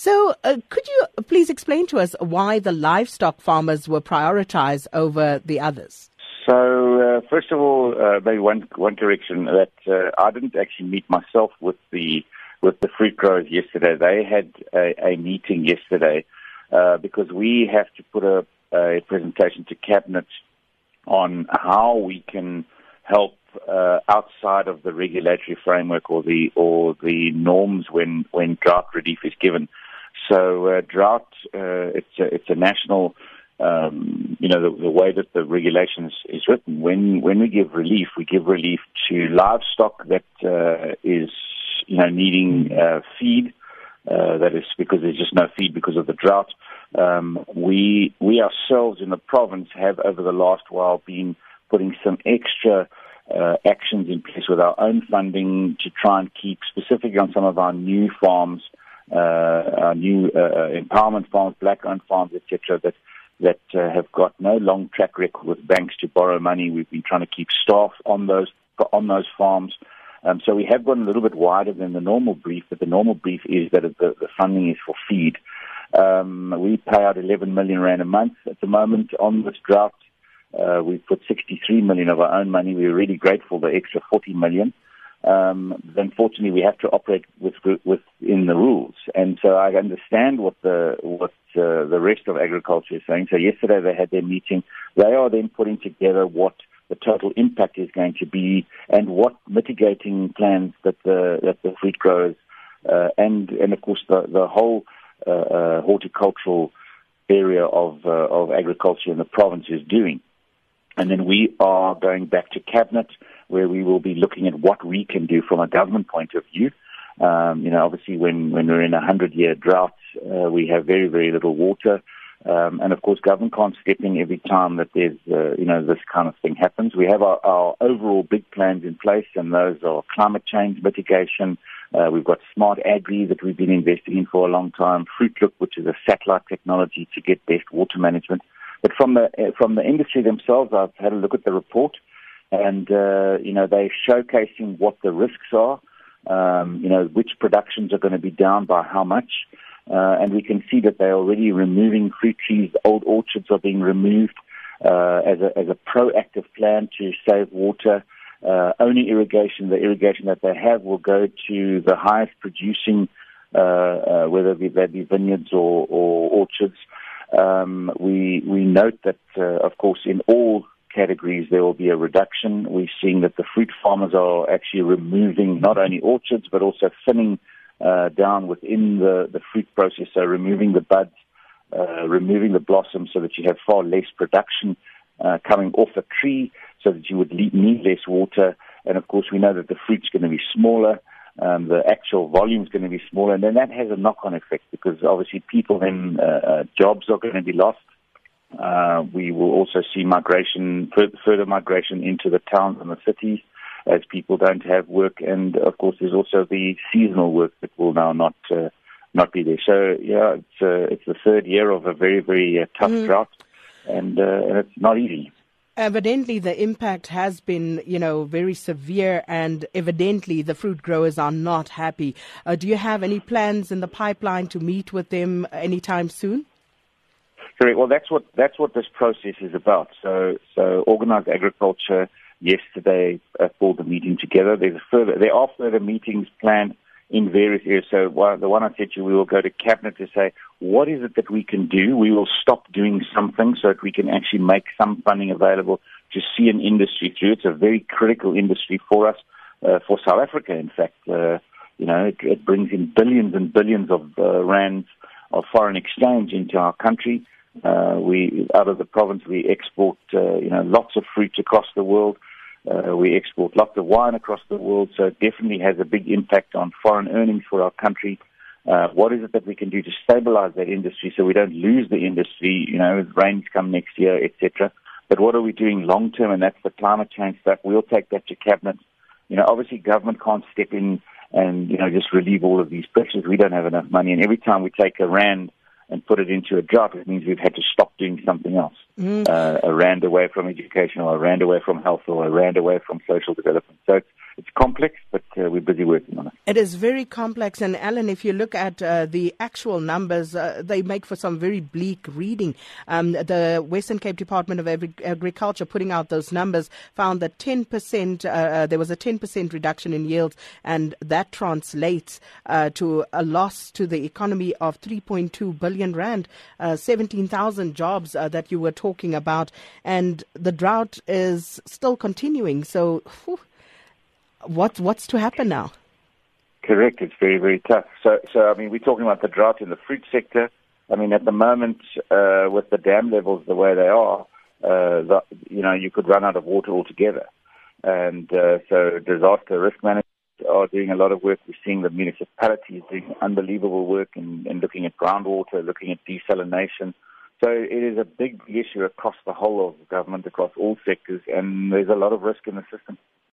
So, uh, could you please explain to us why the livestock farmers were prioritized over the others? So, uh, first of all, uh, maybe one one correction that uh, I didn't actually meet myself with the with the fruit growers yesterday. They had a, a meeting yesterday uh, because we have to put a, a presentation to cabinet on how we can help uh, outside of the regulatory framework or the or the norms when when drought relief is given. So uh, drought, uh, it's a, it's a national, um, you know, the, the way that the regulations is written. When when we give relief, we give relief to livestock that uh, is you know needing uh, feed. Uh, that is because there's just no feed because of the drought. Um, we we ourselves in the province have over the last while been putting some extra uh, actions in place with our own funding to try and keep specifically on some of our new farms, uh, our new uh, uh empowerment farms, black-owned farms, etc. That that uh, have got no long track record with banks to borrow money. We've been trying to keep staff on those on those farms. Um, so we have gone a little bit wider than the normal brief, but the normal brief is that the, the funding is for feed. Um, we pay out 11 million rand a month at the moment on this drought uh, we put 63 million of our own money. We're really grateful the extra 40 million. Um, unfortunately, we have to operate with, and so I understand what the what uh, the rest of agriculture is saying. So yesterday they had their meeting. They are then putting together what the total impact is going to be and what mitigating plans that the that the fruit growers uh, and and of course the the whole uh, uh, horticultural area of uh, of agriculture in the province is doing. And then we are going back to cabinet where we will be looking at what we can do from a government point of view. Um, you know, obviously when, when we're in a hundred year drought, uh, we have very, very little water. Um, and of course, government can't step in every time that there's, uh, you know, this kind of thing happens. We have our, our overall big plans in place, and those are climate change mitigation. Uh, we've got smart agri that we've been investing in for a long time. Fruit Look, which is a satellite technology to get best water management. But from the uh, from the industry themselves, I've had a look at the report, and uh, you know they're showcasing what the risks are. Um, you know which productions are going to be down by how much, uh, and we can see that they're already removing fruit trees. Old orchards are being removed uh, as a as a proactive plan to save water. Uh, only irrigation, the irrigation that they have, will go to the highest producing, uh, uh, whether they be vineyards or, or orchards. Um, we we note that, uh, of course, in all categories there will be a reduction. We're seeing that the fruit farmers are actually removing not only orchards but also thinning uh, down within the, the fruit process, so removing the buds, uh, removing the blossoms, so that you have far less production uh, coming off a tree, so that you would need less water. And of course, we know that the fruit's going to be smaller um, the actual volume is going to be smaller, and then that has a knock-on effect because obviously people then uh, uh, jobs are going to be lost. Uh, we will also see migration, further migration into the towns and the cities as people don't have work, and of course there's also the seasonal work that will now not uh, not be there. So yeah, it's uh, it's the third year of a very very uh, tough mm. drought, and, uh, and it's not easy evidently the impact has been, you know, very severe, and evidently the fruit growers are not happy. Uh, do you have any plans in the pipeline to meet with them anytime soon? Correct. Well, that's what that's what this process is about. So, so organized agriculture yesterday uh, pulled the meeting together. There's further there are further meetings planned in various areas. So the one I said to you, we will go to cabinet to say, what is it that we can do? We will stop doing something so that we can actually make some funding available to see an industry through. It's a very critical industry for us, uh, for South Africa, in fact. Uh, you know, it, it, brings in billions and billions of uh, rands of foreign exchange into our country. Uh, we, out of the province, we export, uh, you know, lots of fruit across the world. Uh, we export lots of wine across the world, so it definitely has a big impact on foreign earnings for our country. Uh, what is it that we can do to stabilize that industry so we don't lose the industry, you know, rains come next year, etc. But what are we doing long term? And that's the climate change stuff. We'll take that to cabinet. You know, obviously government can't step in and, you know, just relieve all of these pressures. We don't have enough money. And every time we take a rand and put it into a job, it means we've had to stop doing something else. Mm. Uh, a rand away from education, or a rand away from health, or a rand away from social development. So it's, complex, but uh, we're busy working on it. It is very complex, and Alan, if you look at uh, the actual numbers, uh, they make for some very bleak reading. Um, the Western Cape Department of Agri- Agriculture, putting out those numbers, found that 10% uh, uh, there was a 10% reduction in yields, and that translates uh, to a loss to the economy of 3.2 billion rand, 17,000 jobs that you were talking about, and the drought is still continuing. So. Whew, what what's to happen now? Correct. It's very very tough. So so I mean we're talking about the drought in the fruit sector. I mean at the moment uh, with the dam levels the way they are, uh, the, you know you could run out of water altogether. And uh, so disaster risk management are doing a lot of work. We're seeing the municipalities doing unbelievable work in, in looking at groundwater, looking at desalination. So it is a big issue across the whole of government, across all sectors, and there's a lot of risk in the system.